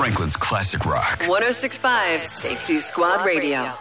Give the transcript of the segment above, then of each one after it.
Franklin's Classic Rock. 1065 Safety Squad Radio.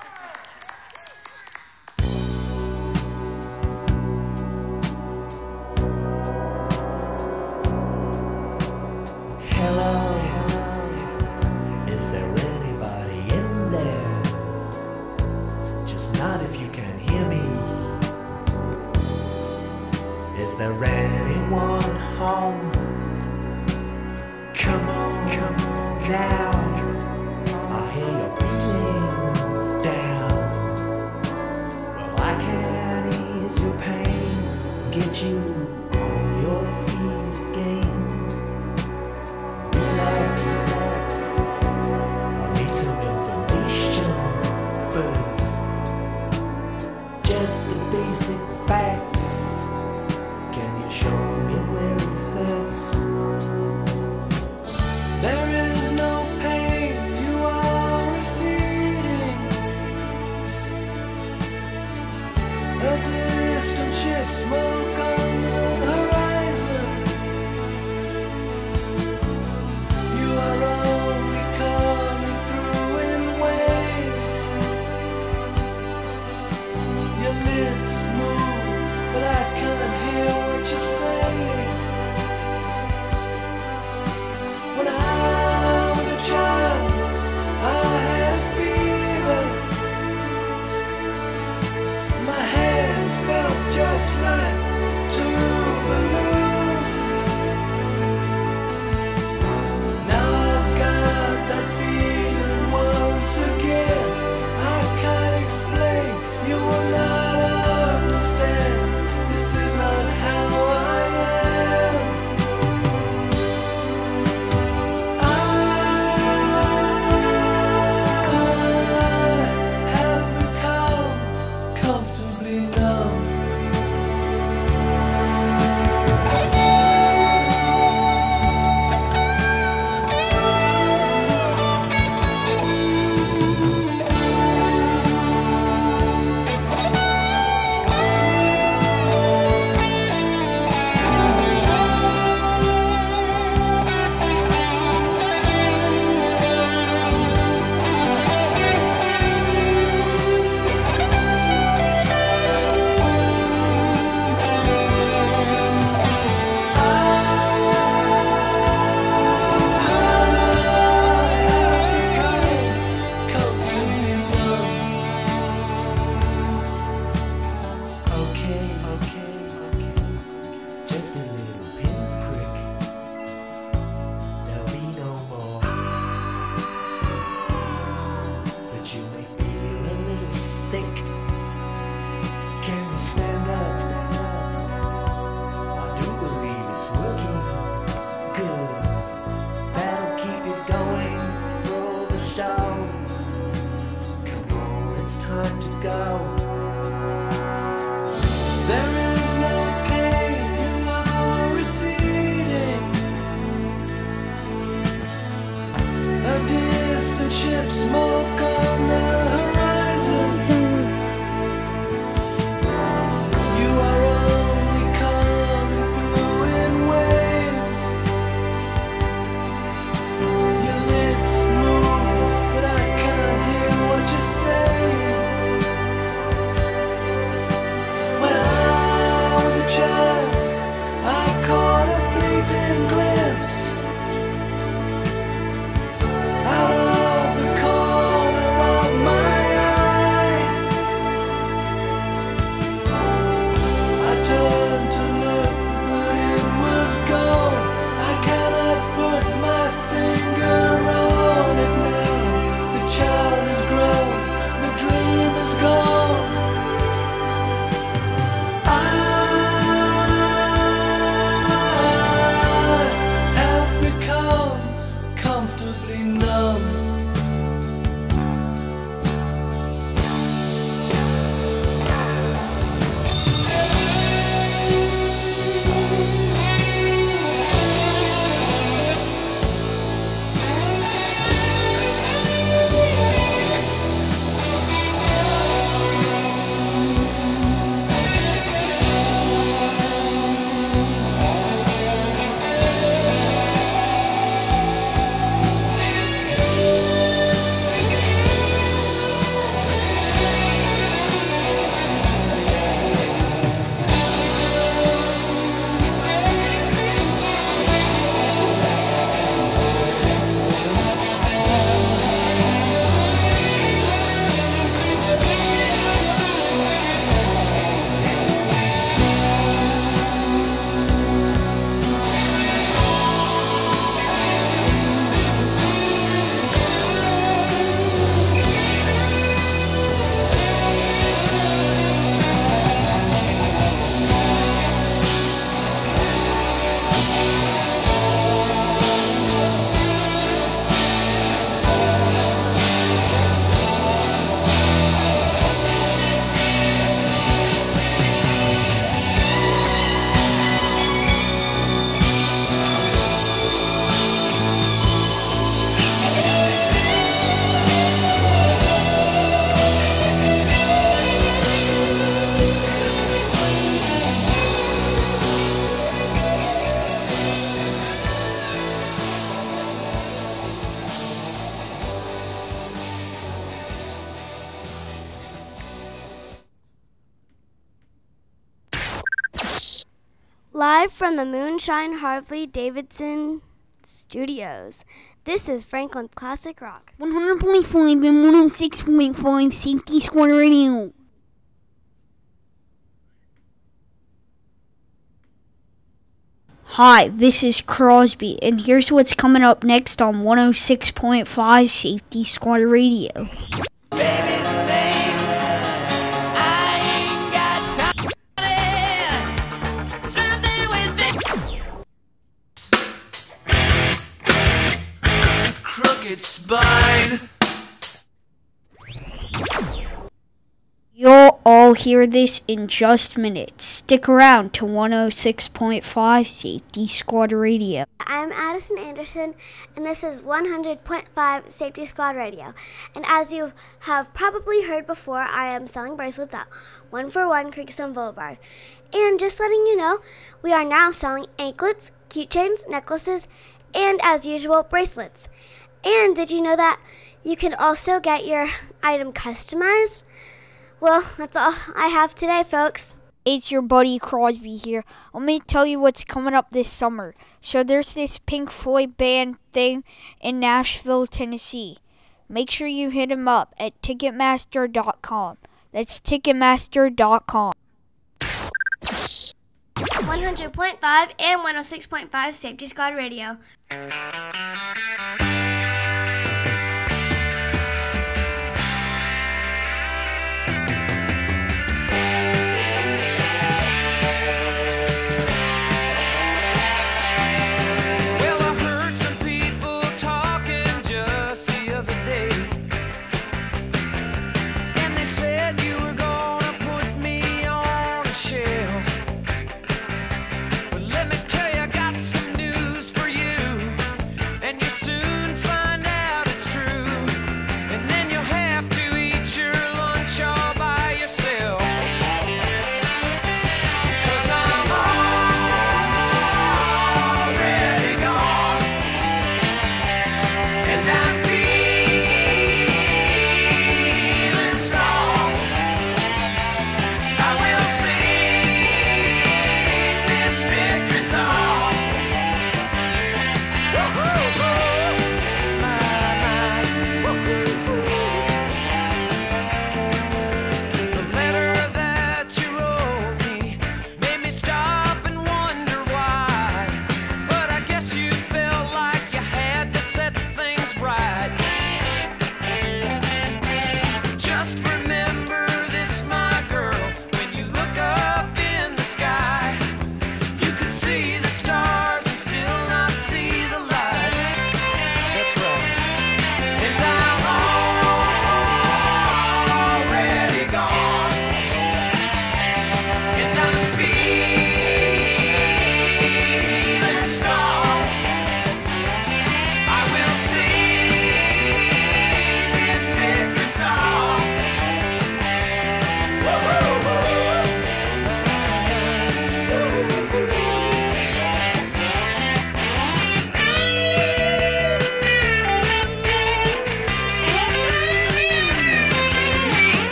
Live from the Moonshine Harley Davidson Studios. This is Franklin Classic Rock. 100.5 and 106.5 Safety Squad Radio. Hi, this is Crosby, and here's what's coming up next on 106.5 Safety Squad Radio. All hear this in just minutes. Stick around to 106.5 Safety Squad Radio. I'm Addison Anderson, and this is 100.5 Safety Squad Radio. And as you have probably heard before, I am selling bracelets at 141 Creekstone Boulevard. And just letting you know, we are now selling anklets, keychains, necklaces, and as usual, bracelets. And did you know that you can also get your item customized? Well, that's all I have today, folks. It's your buddy Crosby here. Let me tell you what's coming up this summer. So there's this Pink Floyd band thing in Nashville, Tennessee. Make sure you hit them up at Ticketmaster.com. That's Ticketmaster.com. 100.5 and 106.5 Safety Squad Radio.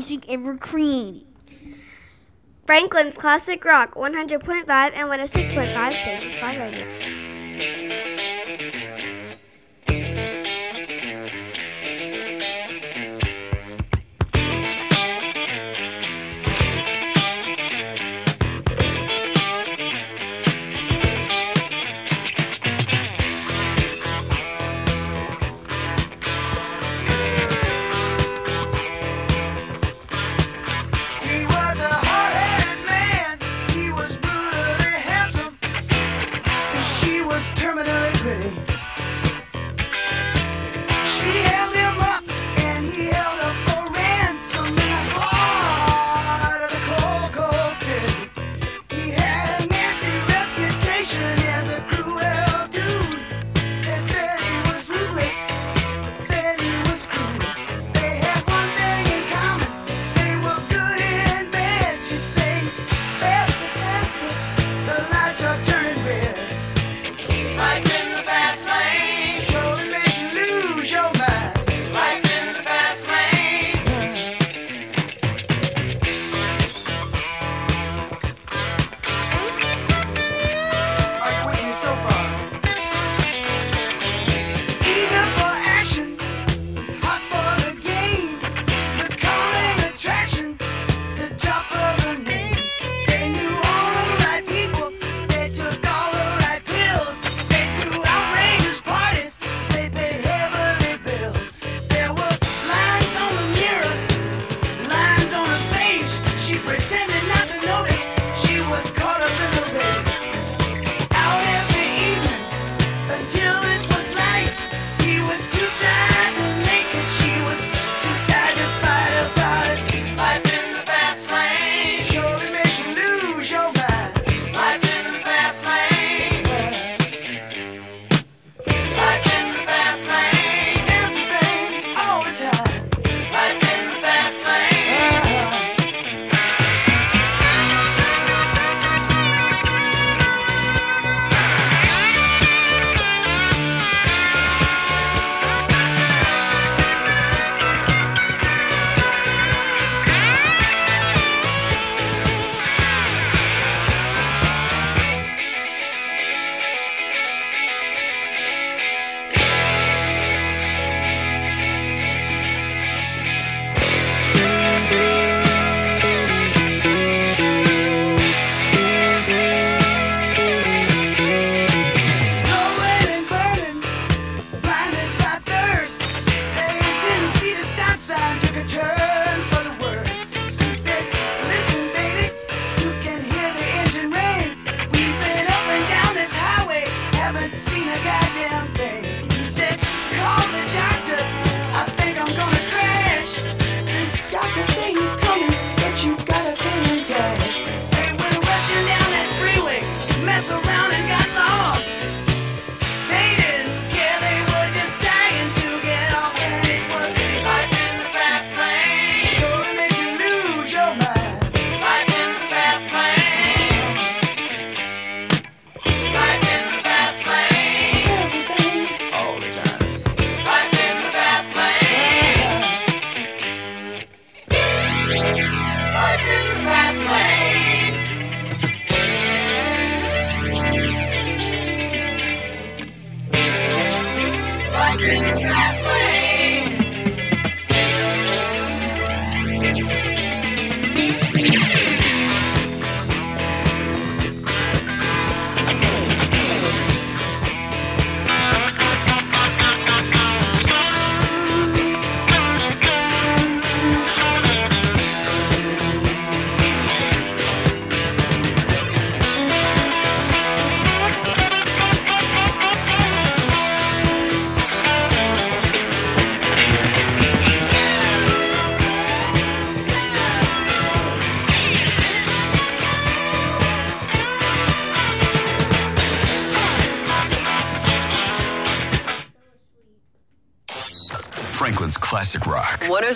music ever. Franklin's Classic Rock 100.5 and 106.5 Safety Squad Radio.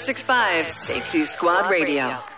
1065 Safety Squad Radio.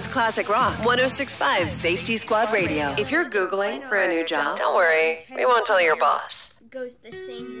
Classic Rock 1065 Safety Squad Radio. If you're Googling for a new job, don't worry. We won't tell your boss. Goes the same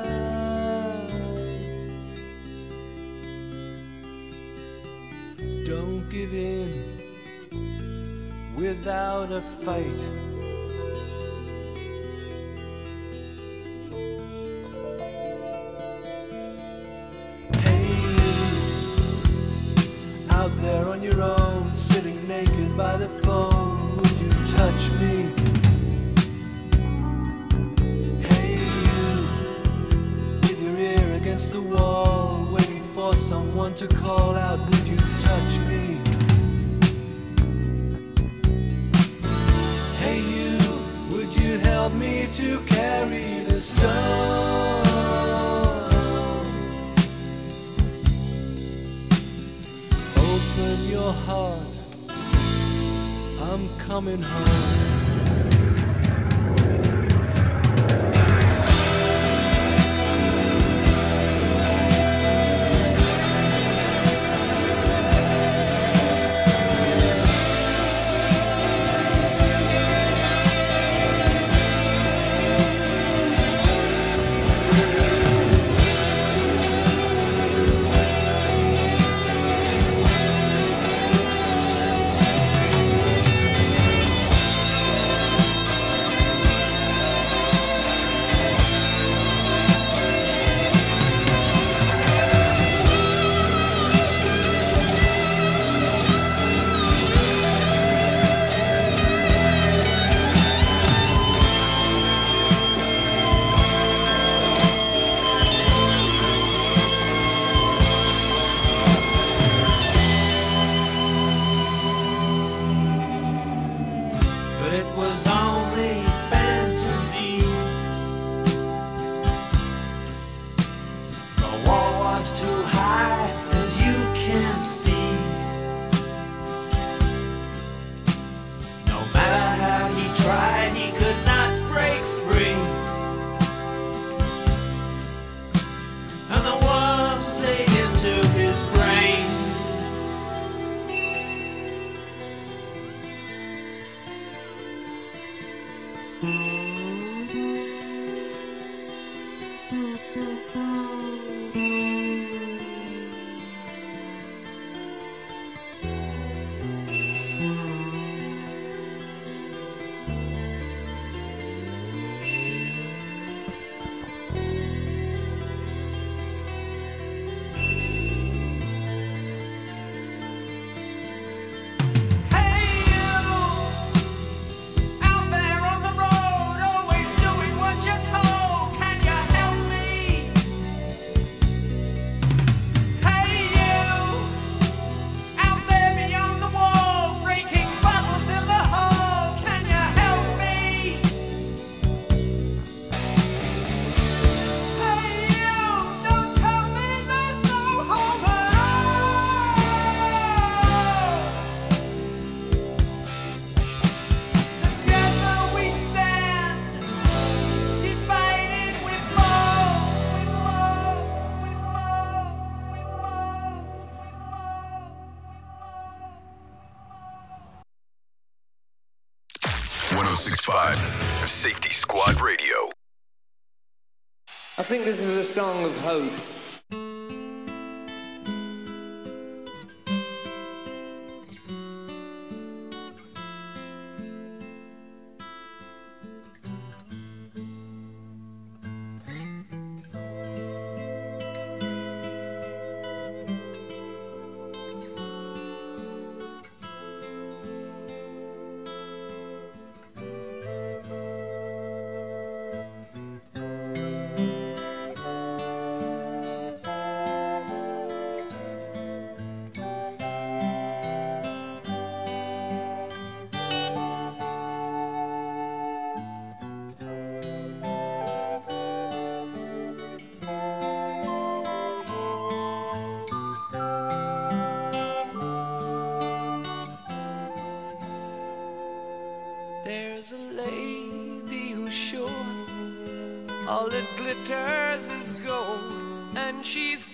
Give in without a fight. Hey, you, out there on your own, sitting naked by the phone, would you touch me? Hey, you, with your ear against the wall, waiting for someone to call out, would you touch me? To carry the stone? Open your heart, I'm coming home. Wall was too think this is a song of hope. That glitters is gold, and she's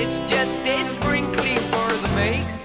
It's just a sprinkling for the make.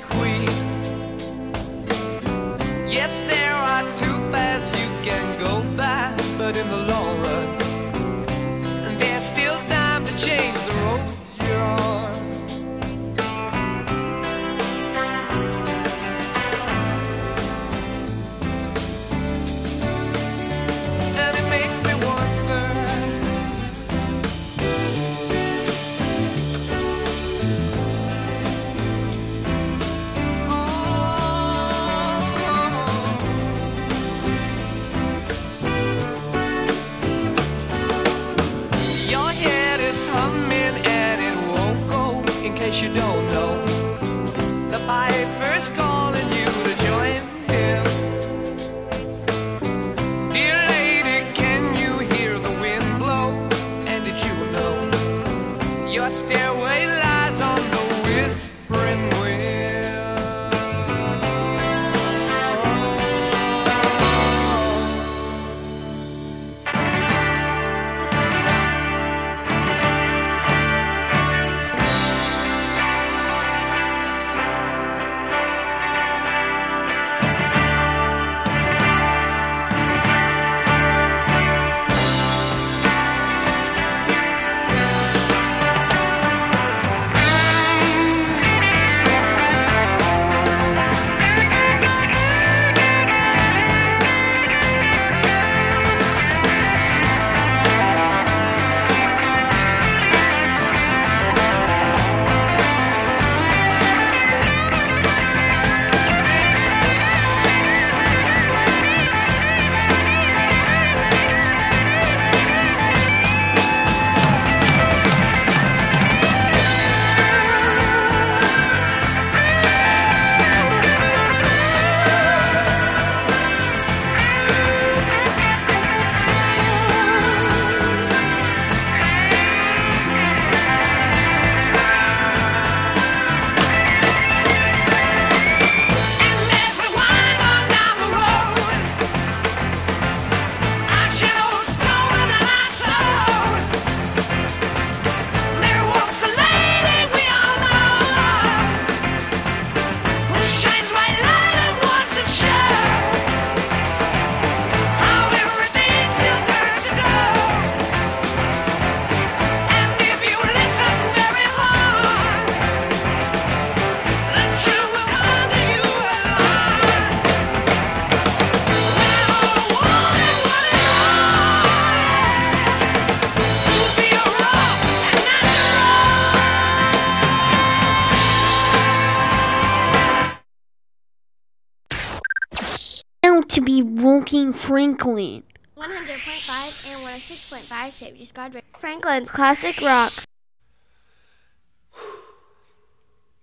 Rocking Franklin. 100.5 and 106.5 Safety Squad Radio. Franklin's Classic Rock.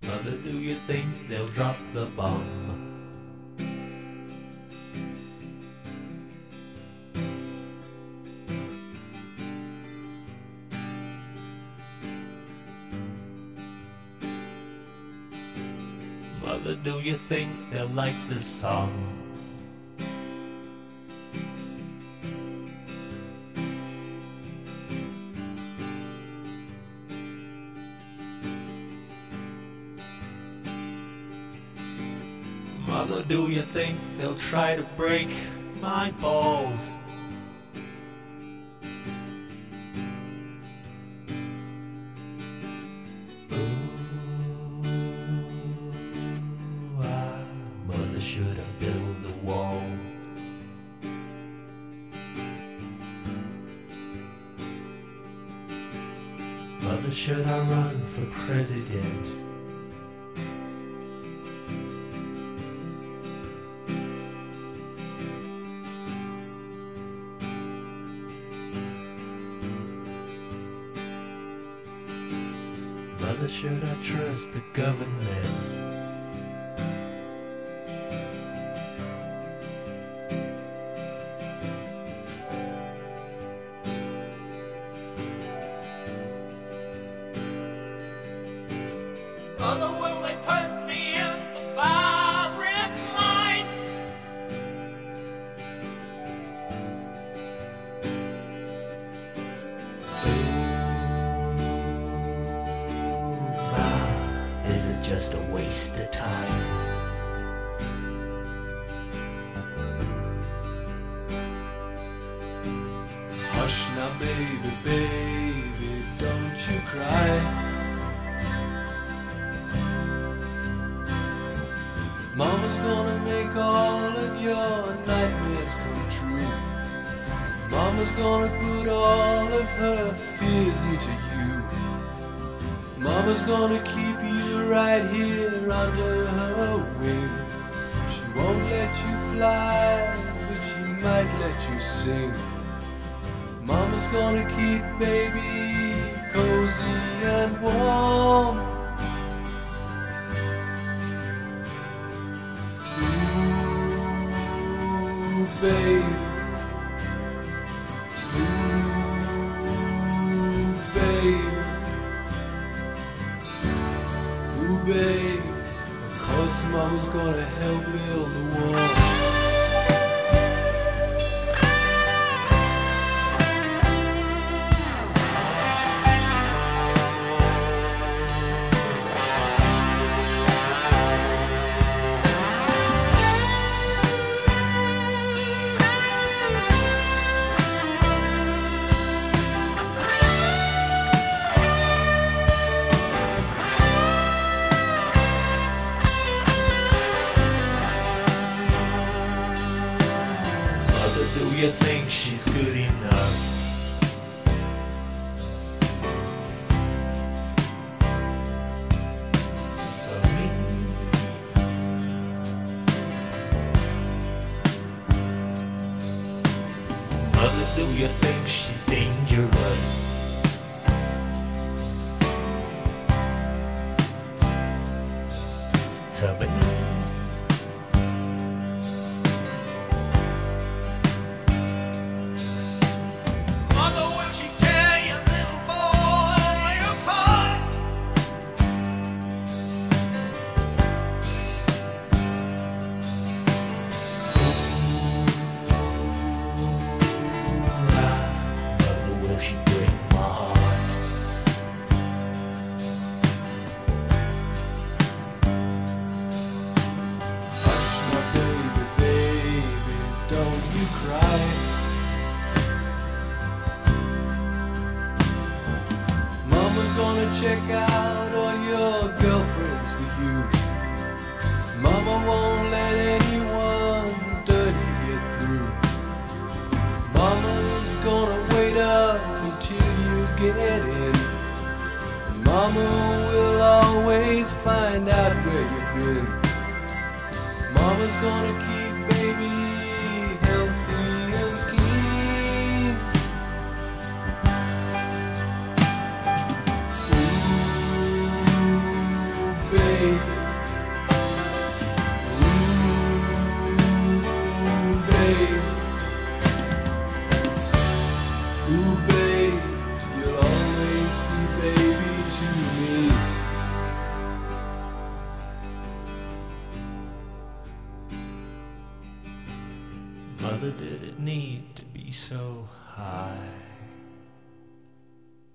Mother, do you think they'll drop the bomb? Mother, do you think they'll like this song? Mother, do you think they'll try to break my balls? Just a waste of time? Hush now, baby, baby, don't you cry. Mama's gonna make all of your nightmares come true. Mama's gonna put all of her fears into you. Mama's gonna keep right here under her wing. She won't let you fly, but she might let you sing. Mama's gonna keep baby